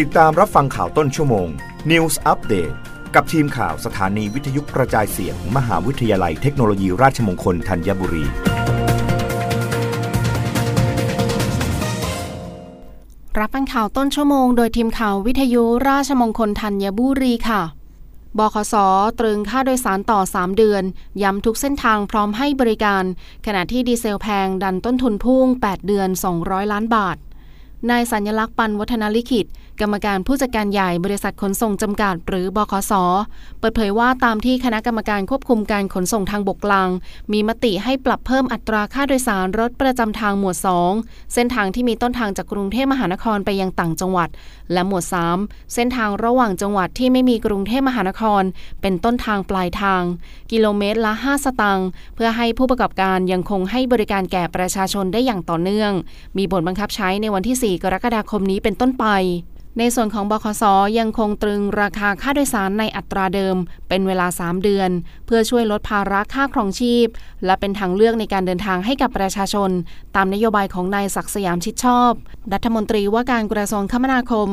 ติดตามรับฟังข่าวต้นชั่วโมง News Update กับทีมข่าวสถานีวิทยุกระจายเสียงมมหาวิทยาลัยเทคโนโลยีราชมงคลธัญบุรี รับฟังข่าวต้นชั่วโมงโดยทีมข่าววิทยุราชมงคลธัญบุรีค่ะบขสตรึงค่าโดยสารต่อ 3 เดือน ย้ำทุกเส้นทางพร้อมให้บริการ ขณะที่ดีเซลแพงดันต้นทุนพุ่ง 8 เดือน 200 ล้านบาท นายสัญลักษณ์ปันวัฒนลิขิต กรรมการผู้จัดการใหญ่บริษัทขนส่งจำกัด หรือบขสเปิดเผยว่าตามที่คณะกรรมการควบคุมการขนส่งทางบกกลาง มีมติให้ปรับเพิ่มอัตราค่าโดยสารรถประจำทางหมวด 2 เส้นทางที่มีต้นทางจากกรุงเทพมหานครไปยังต่างจังหวัด และหมวด 3 เส้นทางระหว่างจังหวัดที่ไม่มีกรุงเทพมหานคร เป็นต้นทางปลายทาง กิโลเมตรละ 5 สตางค์เพื่อให้ผู้ประกอบการยังคงให้บริการแก่ประชาชนได้อย่างต่อเนื่อง มีบทบังคับใช้ในวันที่4กรกฎาคมนี้เป็นต้นไป ในส่วนของบคสยังคงตรึงราคาค่าโดยสารในอัตราเดิม เป็นเวลา 3 เดือน เพื่อช่วยลดภาระค่าครองชีพ และเป็นทางเลือกในการเดินทางให้กับประชาชน ตามนโยบายของนายศักสยามชิดชอบ รัฐมนตรีว่าการกระทรวงคมนาคม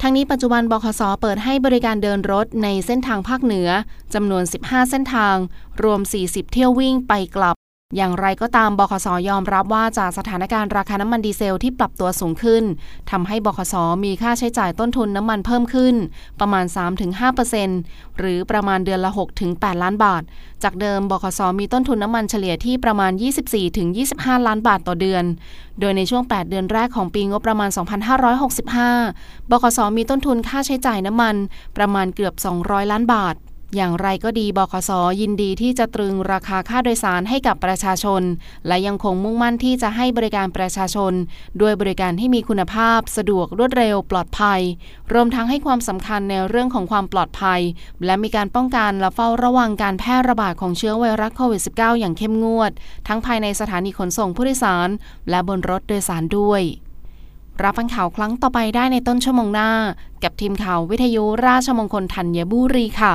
ทั้งนี้ปัจจุบันบคสเปิดให้บริการเดินรถในเส้นทางภาคเหนือจำนวน 15 เส้นทาง รวม 40 เที่ยววิ่งไปกลับ อย่างไรก็ตามบขสยอมรับว่าจากสถานการณ์ราคาน้ำมันดีเซลที่ปรับตัวสูงขึ้นทำให้บขสมีค่าใช้จ่ายต้นทุนน้ำมันเพิ่มขึ้น ประมาณ 3-5%หรือประมาณเดือนละ 6-8 ล้านบาท จากเดิมบขสมีต้นทุนน้ำมันเฉลี่ยที่ประมาณ 24-25 ล้านบาทต่อเดือน โดยในช่วง 8 เดือนแรกของปีงบประมาณ 2565บขสมีต้นทุนค่าใช้จ่ายน้ำมัน ประมาณเกือบ 200 ล้านบาท อย่างไรก็ดีบขสยินดีที่จะตรึงราคาค่าโดยสารให้กับประชาชน และยังคงมุ่งมั่นที่จะให้บริการประชาชน ด้วยบริการที่มีคุณภาพ สะดวกรวดเร็ว ปลอดภัย รวมทั้งให้ความสำคัญในเรื่องของความปลอดภัย และมีการป้องกันและเฝ้าระวังการแพร่ระบาดของเชื้อไวรัสโควิด -19 อย่างเข้มงวด ทั้งภายในสถานีขนส่งผู้โดยสาร และบนรถโดยสารด้วยรับฟังข่าวครั้งต่อไปได้ในต้นชั่วโมงหน้า กับทีมข่าววิทยุราชมงคลธัญบุรีค่ะ